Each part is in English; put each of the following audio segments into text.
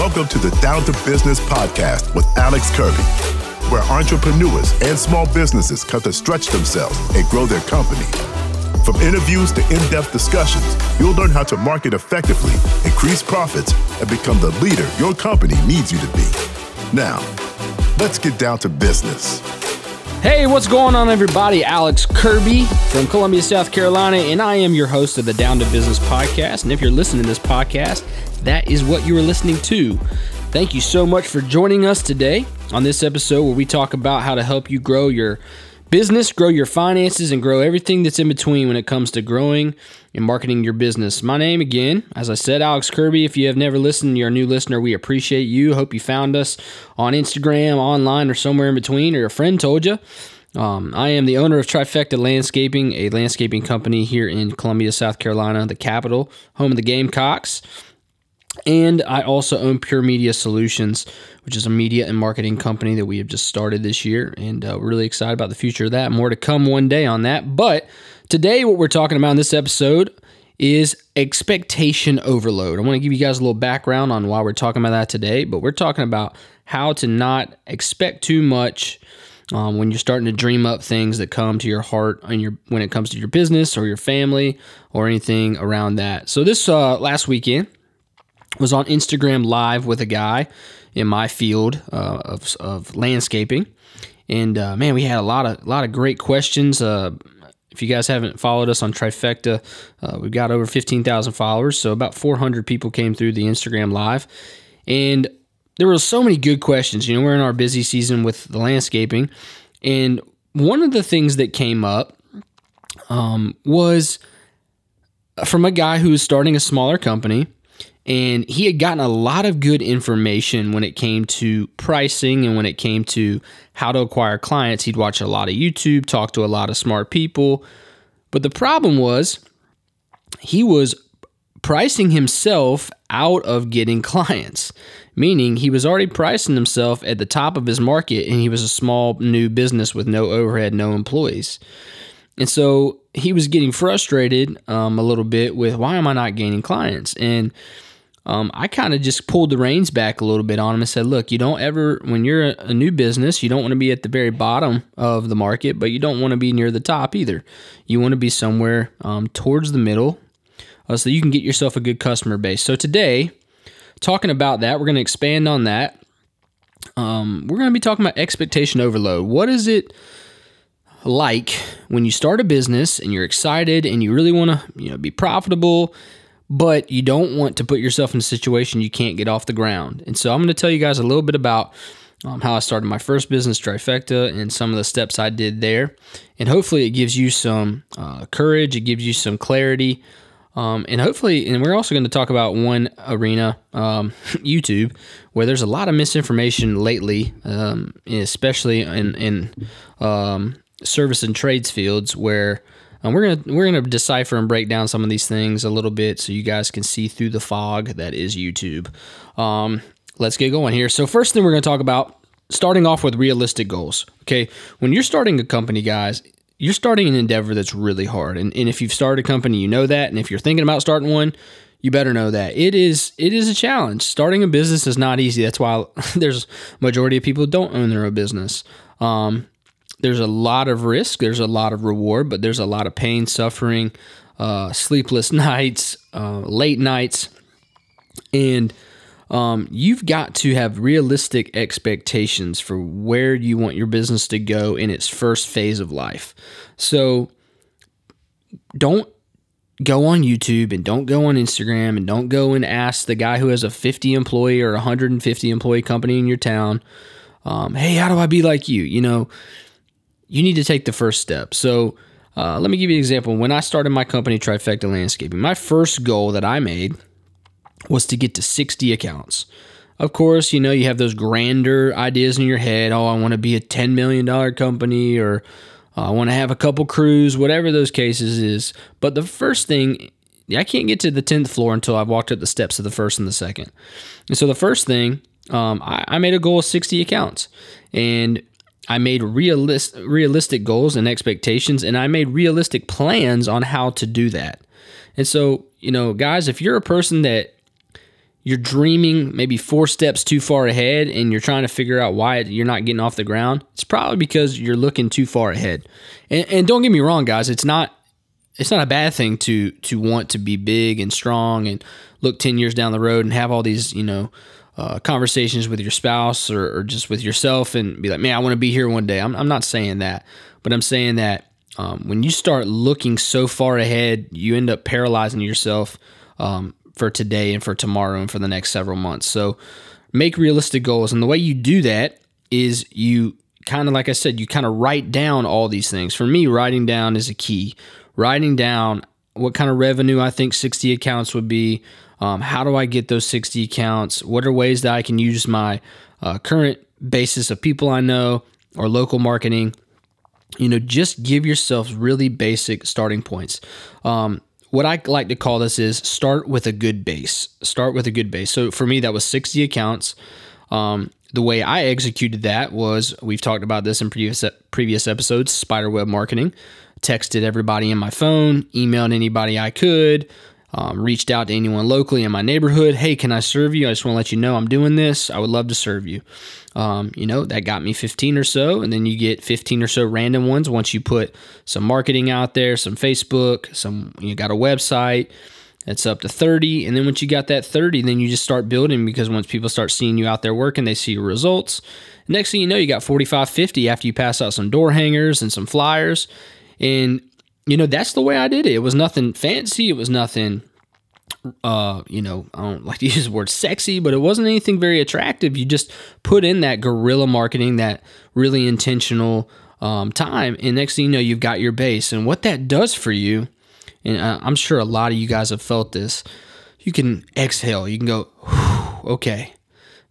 Welcome to the Down to Business podcast with Alex Kirby, where entrepreneurs and small businesses come to stretch themselves and grow their company. From interviews to in depth discussions, you'll learn how to market effectively, increase profits, and become the leader your company needs you to be. Now, let's get down to business. Hey, what's going on, everybody? Alex Kirby from Columbia, South Carolina, and I am your host of the Down to Business podcast. And if you're listening to this podcast, that is what you are listening to. Thank you so much for joining us today on this episode where we talk about how to help you grow your business, grow your finances, and grow everything that's in between when it comes to growing and marketing your business. My name, again, as I said, Alex Kirby. If you have never listened, you're a new listener, we appreciate you. Hope you found us on Instagram, online, or somewhere in between, or a friend told you. Um, I am the owner of Trifecta Landscaping, a landscaping company here in Columbia, South Carolina, the capital, home of the Gamecocks. And I also own Pure Media Solutions, which is a media and marketing company that we have just started this year. And uh, we're really excited about the future of that. More to come one day on that. But today, what we're talking about in this episode is expectation overload. I want to give you guys a little background on why we're talking about that today. But we're talking about how to not expect too much. Um, when you're starting to dream up things that come to your heart and your when it comes to your business or your family or anything around that. So this uh, last weekend, was on Instagram live with a guy in my field uh, of, of landscaping, and uh, man, we had a lot of a lot of great questions. Uh, if you guys haven't followed us on Trifecta, uh, we've got over fifteen thousand followers, so about four hundred people came through the Instagram live, and there were so many good questions. You know, we're in our busy season with the landscaping, and one of the things that came up um, was from a guy who was starting a smaller company and he had gotten a lot of good information when it came to pricing and when it came to how to acquire clients. He'd watch a lot of YouTube, talk to a lot of smart people. But the problem was he was pricing himself out of getting clients, meaning he was already pricing himself at the top of his market and he was a small new business with no overhead, no employees. And so he was getting frustrated um, a little bit with why am I not gaining clients? And um, I kind of just pulled the reins back a little bit on him and said, look, you don't ever, when you're a, new business, you don't want to be at the very bottom of the market, but you don't want to be near the top either. You want to be somewhere um, towards the middle uh, so you can get yourself a good customer base. So today, talking about that, we're going to expand on that. Um, we're going to be talking about expectation overload. What is it like when you start a business and you're excited and you really want to you know, be profitable but you don't want to put yourself in a situation you can't get off the ground. And so I'm going to tell you guys a little bit about um, how I started my first business, Trifecta, and some of the steps I did there. And hopefully, it gives you some uh, courage, it gives you some clarity. Um, and hopefully, and we're also going to talk about one arena, um, YouTube, where there's a lot of misinformation lately, um, especially in, in um, service and trades fields, where um, we're gonna we're gonna decipher and break down some of these things a little bit so you guys can see through the fog that is YouTube. Um, let's get going here. So first thing we're gonna talk about starting off with realistic goals. Okay, when you're starting a company, guys, you're starting an endeavor that's really hard. And, and if you've started a company, you know that. And if you're thinking about starting one, you better know that it is it is a challenge. Starting a business is not easy. That's why there's majority of people don't own their own business. Um, there's a lot of risk, there's a lot of reward, but there's a lot of pain, suffering, uh, sleepless nights, uh, late nights, and um, you've got to have realistic expectations for where you want your business to go in its first phase of life. So don't go on YouTube and don't go on Instagram and don't go and ask the guy who has a 50 employee or 150 employee company in your town, um, hey, how do I be like you? You know, you need to take the first step. So, uh, let me give you an example. When I started my company, Trifecta Landscaping, my first goal that I made was to get to 60 accounts. Of course, you know, you have those grander ideas in your head. Oh, I want to be a $10 million company or uh, I want to have a couple crews, whatever those cases is. But the first thing, I can't get to the 10th floor until I've walked up the steps of the first and the second. And so the first thing, um, I, I made a goal of 60 accounts. And I made realist, realistic goals and expectations, and I made realistic plans on how to do that. And so, you know, guys, if you're a person that you're dreaming maybe four steps too far ahead and you're trying to figure out why you're not getting off the ground, it's probably because you're looking too far ahead. And, and don't get me wrong, guys, it's not it's not a bad thing to to want to be big and strong and look 10 years down the road and have all these, you know, uh, conversations with your spouse or, or, just with yourself and be like, man, I want to be here one day. I'm, I'm not saying that, but I'm saying that um, when you start looking so far ahead, you end up paralyzing yourself um, for today and for tomorrow and for the next several months. So make realistic goals. And the way you do that is you kind of, like I said, you kind of write down all these things. For me, writing down is a key. Writing down what kind of revenue I think 60 accounts would be. Um, how do I get those 60 accounts? What are ways that I can use my uh, current basis of people I know or local marketing? You know, just give yourself really basic starting points. Um, what I like to call this is start with a good base. Start with a good base. So for me, that was 60 accounts. Um, the way I executed that was we've talked about this in previous previous episodes. Spiderweb marketing, texted everybody in my phone, emailed anybody I could, um, reached out to anyone locally in my neighborhood. Hey, can I serve you? I just want to let you know I'm doing this. I would love to serve you. Um, you know, that got me 15 or so. And then you get 15 or so random ones once you put some marketing out there, some Facebook, some, you got a website. It's up to 30. And then once you got that 30, then you just start building because once people start seeing you out there working, they see your results. Next thing you know, you got 45, 50 after you pass out some door hangers and some flyers. And you know, that's the way I did it. It was nothing fancy. It was nothing, uh, you know, I don't like to use the word sexy, but it wasn't anything very attractive. You just put in that guerrilla marketing, that really intentional um, time. And next thing you know, you've got your base. And what that does for you, and I'm sure a lot of you guys have felt this, you can exhale. You can go, okay,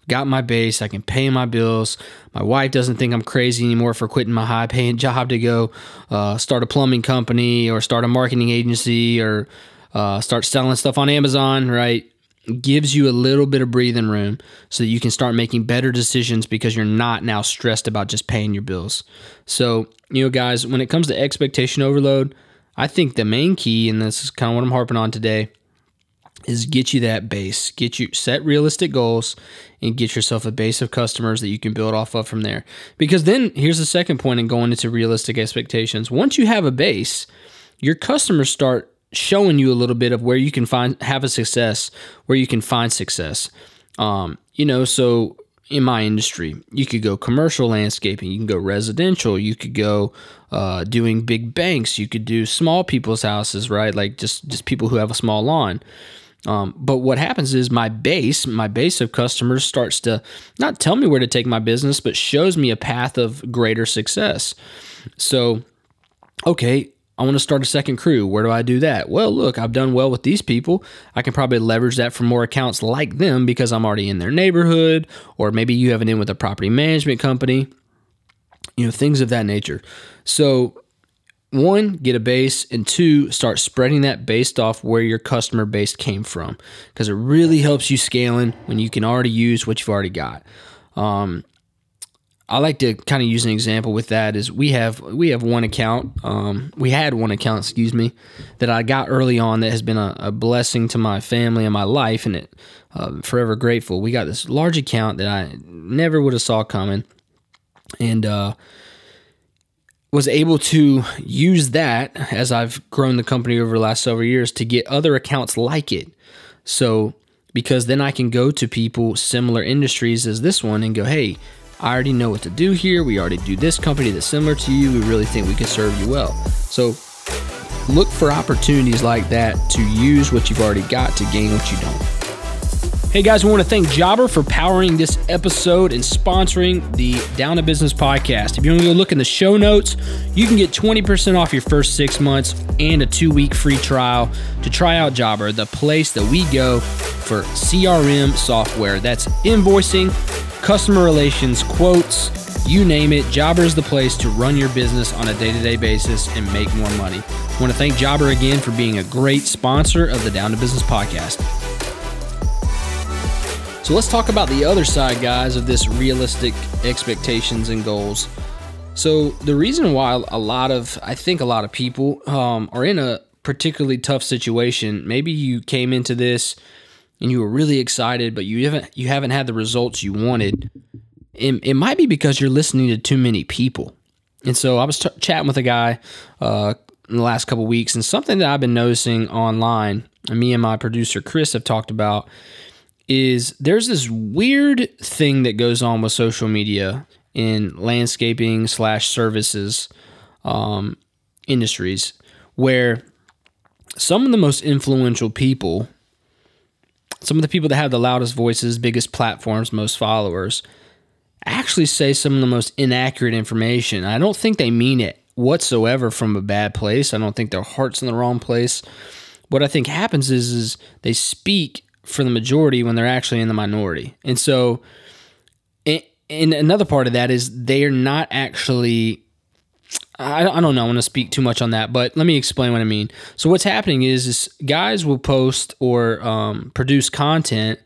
got my base. I can pay my bills. My wife doesn't think I'm crazy anymore for quitting my high paying job to go uh, start a plumbing company or start a marketing agency or uh, start selling stuff on Amazon, right? Gives you a little bit of breathing room so that you can start making better decisions because you're not now stressed about just paying your bills. So, you know, guys, when it comes to expectation overload, I think the main key, and this is kind of what I'm harping on today, is get you that base, get you set realistic goals and get yourself a base of customers that you can build off of from there. Because then here's the second point in going into realistic expectations. Once you have a base, your customers start showing you a little bit of where you can find have a success, where you can find success. Um, you know, so in my industry, you could go commercial landscaping, you can go residential, you could go uh, doing big banks, you could do small people's houses, right? Like just just people who have a small lawn. Um, but what happens is my base, my base of customers starts to not tell me where to take my business, but shows me a path of greater success. So, okay, I want to start a second crew. Where do I do that? Well, look, I've done well with these people. I can probably leverage that for more accounts like them because I'm already in their neighborhood, or maybe you have an in with a property management company, you know, things of that nature. So, one, get a base, and two, start spreading that based off where your customer base came from, because it really helps you scaling when you can already use what you've already got. Um, I like to kind of use an example with that is we have we have one account um, we had one account excuse me that I got early on that has been a, a blessing to my family and my life and it uh, forever grateful. We got this large account that I never would have saw coming, and uh, was able to use that as I've grown the company over the last several years to get other accounts like it. So, because then I can go to people similar industries as this one and go, hey, I already know what to do here. We already do this company that's similar to you. We really think we can serve you well. So, look for opportunities like that to use what you've already got to gain what you don't. Hey guys, we want to thank Jobber for powering this episode and sponsoring the Down to Business podcast. If you want to go look in the show notes, you can get 20% off your first six months and a two week free trial to try out Jobber, the place that we go for CRM software. That's invoicing, customer relations, quotes, you name it. Jobber is the place to run your business on a day to day basis and make more money. I want to thank Jobber again for being a great sponsor of the Down to Business podcast. So let's talk about the other side, guys, of this realistic expectations and goals. So the reason why a lot of, I think a lot of people um, are in a particularly tough situation. Maybe you came into this and you were really excited, but you haven't you haven't had the results you wanted, it, it might be because you're listening to too many people. And so I was t- chatting with a guy uh, in the last couple weeks, and something that I've been noticing online, and me and my producer Chris have talked about, is there's this weird thing that goes on with social media in landscaping slash services um, industries where some of the most influential people, some of the people that have the loudest voices, biggest platforms, most followers, actually say some of the most inaccurate information. I don't think they mean it whatsoever from a bad place. I don't think their heart's in the wrong place. What I think happens is is they speak for the majority when they're actually in the minority. And so and another part of that is they're not actually I, I don't know. I want to speak too much on that, but let me explain what I mean. So what's happening is, is guys will post or um, produce content,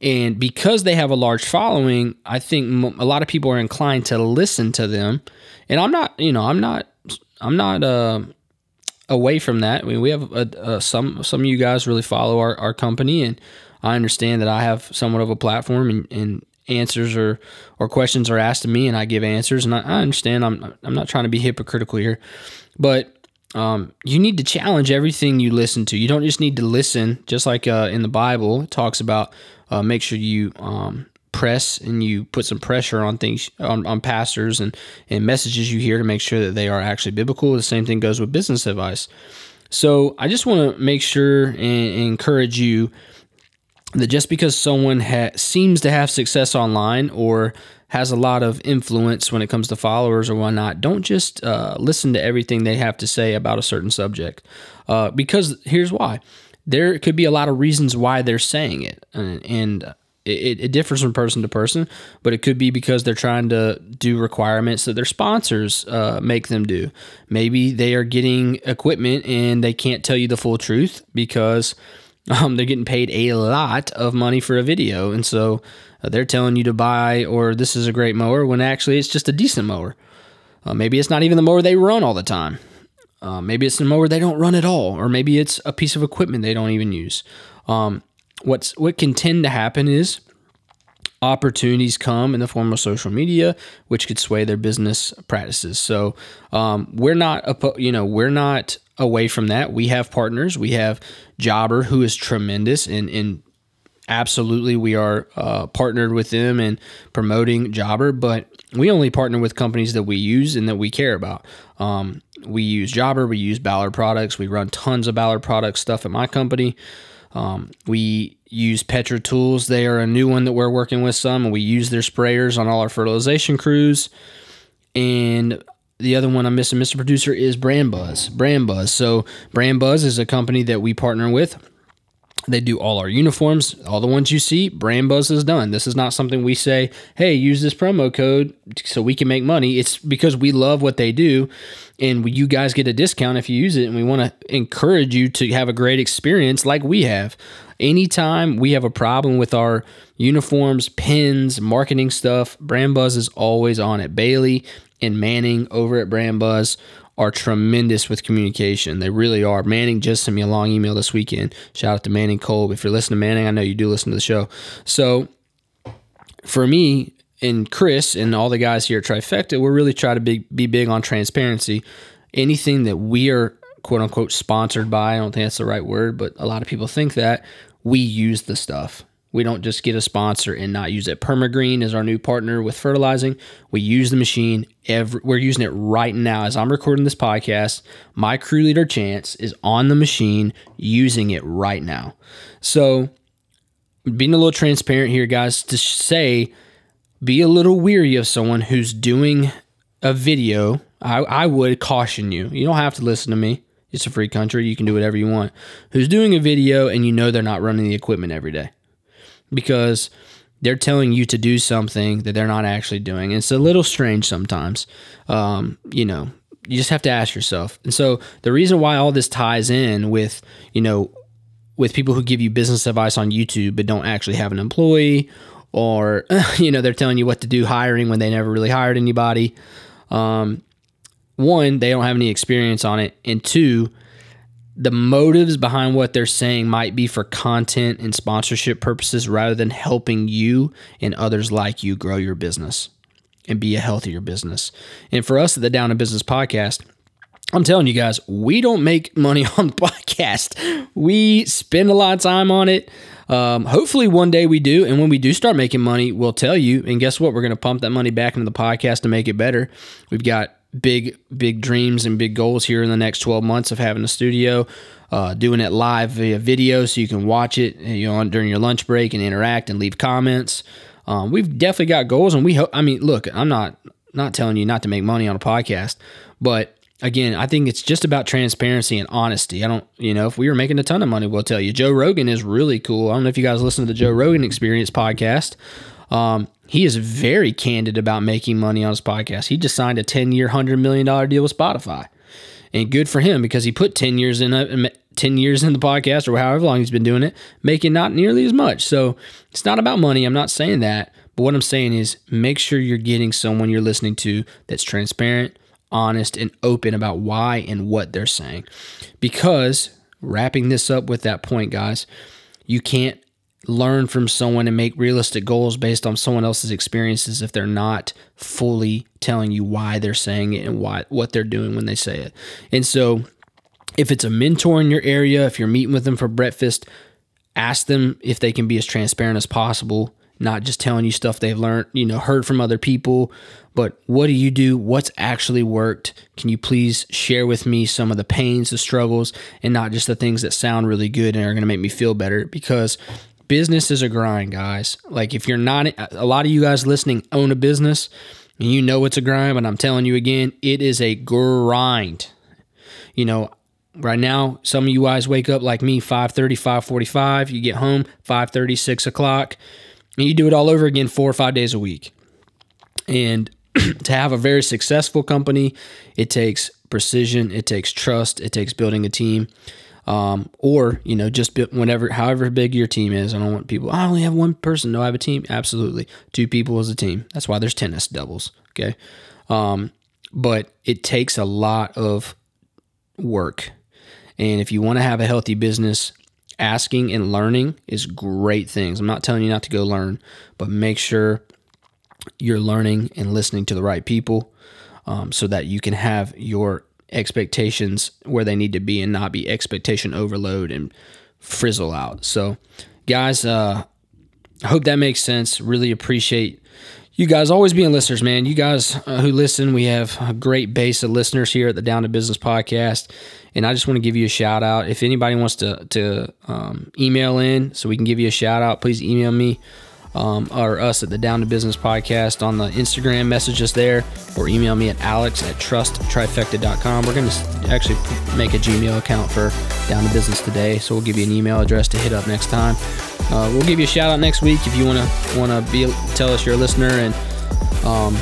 and because they have a large following, I think a lot of people are inclined to listen to them. And I'm not, you know, I'm not, I'm not uh, away from that. I mean, we have a, a, some some of you guys really follow our, our company, and I understand that I have somewhat of a platform, and, and answers or or questions are asked to me and I give answers and I, I understand I'm I'm not trying to be hypocritical here but um, you need to challenge everything you listen to you don't just need to listen just like uh, in the Bible it talks about uh, make sure you um, press and you put some pressure on things on, on pastors and and messages you hear to make sure that they are actually biblical the same thing goes with business advice so I just want to make sure and, encourage you that just because someone ha- seems to have success online or has a lot of influence when it comes to followers or whatnot, don't just uh, listen to everything they have to say about a certain subject. Uh, because here's why there could be a lot of reasons why they're saying it. And, and it, it, differs from person to person, but it could be because they're trying to do requirements that their sponsors uh, make them do. Maybe they are getting equipment and they can't tell you the full truth because um, they're getting paid a lot of money for a video, and so uh, they're telling you to buy or this is a great mower when actually it's just a decent mower. Uh, maybe it's not even the mower they run all the time. Uh, maybe it's the mower they don't run at all, or maybe it's a piece of equipment they don't even use. Um, what's what can tend to happen is opportunities come in the form of social media, which could sway their business practices. So um, we're not, you know, we're not away from that. We have partners. We have Jobber, who is tremendous, and and absolutely we are uh, partnered with them and promoting Jobber. But we only partner with companies that we use and that we care about. Um, we use Jobber. We use Ballard products. We run tons of Ballard product stuff at my company. Um, we use Petra Tools. They are a new one that we're working with some, and we use their sprayers on all our fertilization crews. And the other one I'm missing, Mr. Producer, is Brand Buzz. Brand Buzz. So Brand Buzz is a company that we partner with. They do all our uniforms, all the ones you see. Brand Buzz is done. This is not something we say, hey, use this promo code so we can make money. It's because we love what they do, and you guys get a discount if you use it. And we want to encourage you to have a great experience like we have. Anytime we have a problem with our uniforms, pins, marketing stuff, Brand Buzz is always on it. Bailey and Manning over at Brand Buzz are tremendous with communication. They really are. Manning just sent me a long email this weekend. Shout out to Manning Kolb. If you're listening to Manning, I know you do listen to the show. So for me and Chris and all the guys here at Trifecta, we're really trying to be, be big on transparency. Anything that we are quote unquote sponsored by, I don't think that's the right word, but a lot of people think that we use the stuff. We don't just get a sponsor and not use it. Permagreen is our new partner with fertilizing. We use the machine every we're using it right now as I'm recording this podcast. My crew leader Chance is on the machine using it right now. So being a little transparent here guys to say be a little weary of someone who's doing a video. I, I would caution you. You don't have to listen to me. It's a free country. You can do whatever you want. Who's doing a video and you know they're not running the equipment every day because they're telling you to do something that they're not actually doing. It's a little strange sometimes. Um, you know, you just have to ask yourself. And so the reason why all this ties in with, you know, with people who give you business advice on YouTube but don't actually have an employee or you know they're telling you what to do hiring when they never really hired anybody. Um, one, they don't have any experience on it, and two, the motives behind what they're saying might be for content and sponsorship purposes rather than helping you and others like you grow your business and be a healthier business. And for us at the Down to Business podcast, I'm telling you guys, we don't make money on the podcast. We spend a lot of time on it. Um, hopefully, one day we do. And when we do start making money, we'll tell you. And guess what? We're going to pump that money back into the podcast to make it better. We've got big, big dreams and big goals here in the next 12 months of having a studio, uh, doing it live via video so you can watch it you know, during your lunch break and interact and leave comments. Um, we've definitely got goals, and we hope. I mean, look, I'm not not telling you not to make money on a podcast, but again, I think it's just about transparency and honesty. I don't, you know, if we were making a ton of money, we'll tell you. Joe Rogan is really cool. I don't know if you guys listen to the Joe Rogan Experience podcast. Um, he is very candid about making money on his podcast. He just signed a 10 year, $100 million deal with Spotify. And good for him because he put 10 years in a, 10 years in the podcast or however long he's been doing it, making not nearly as much. So it's not about money. I'm not saying that. But what I'm saying is make sure you're getting someone you're listening to that's transparent, honest, and open about why and what they're saying. Because wrapping this up with that point, guys, you can't learn from someone and make realistic goals based on someone else's experiences if they're not fully telling you why they're saying it and why what they're doing when they say it. And so if it's a mentor in your area, if you're meeting with them for breakfast, ask them if they can be as transparent as possible, not just telling you stuff they've learned, you know, heard from other people, but what do you do? What's actually worked? Can you please share with me some of the pains, the struggles, and not just the things that sound really good and are going to make me feel better? Because business is a grind, guys. Like if you're not, a lot of you guys listening own a business and you know it's a grind, but I'm telling you again, it is a grind. You know, right now, some of you guys wake up like me, 5.30, 5.45. You get home 5.30, 6 o'clock, and you do it all over again four or five days a week. And to have a very successful company, it takes precision, it takes trust, it takes building a team. Um, or you know, just whenever, however big your team is. I don't want people. I only have one person. No, I have a team. Absolutely, two people is a team. That's why there's tennis doubles. Okay, um, but it takes a lot of work, and if you want to have a healthy business, asking and learning is great things. I'm not telling you not to go learn, but make sure you're learning and listening to the right people um, so that you can have your expectations where they need to be and not be expectation overload and frizzle out. So, guys, uh, I hope that makes sense. Really appreciate you guys always being listeners, man. You guys uh, who listen, we have a great base of listeners here at the Down to Business podcast, and I just want to give you a shout out. If anybody wants to to um, email in so we can give you a shout out, please email me um, or us at the Down to Business podcast on the Instagram. Message us there or email me at alex at trusttrifecta.com. We're going to actually make a Gmail account for Down to Business today, so we'll give you an email address to hit up next time. Uh, we'll give you a shout out next week if you want to want to be tell us you're a listener and um,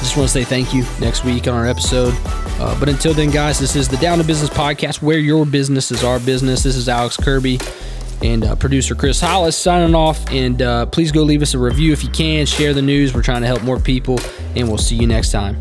just want to say thank you next week on our episode. Uh, but until then, guys, this is the Down to Business podcast where your business is our business. This is Alex Kirby and uh, producer Chris Hollis signing off. And uh, please go leave us a review if you can. Share the news. We're trying to help more people, and we'll see you next time.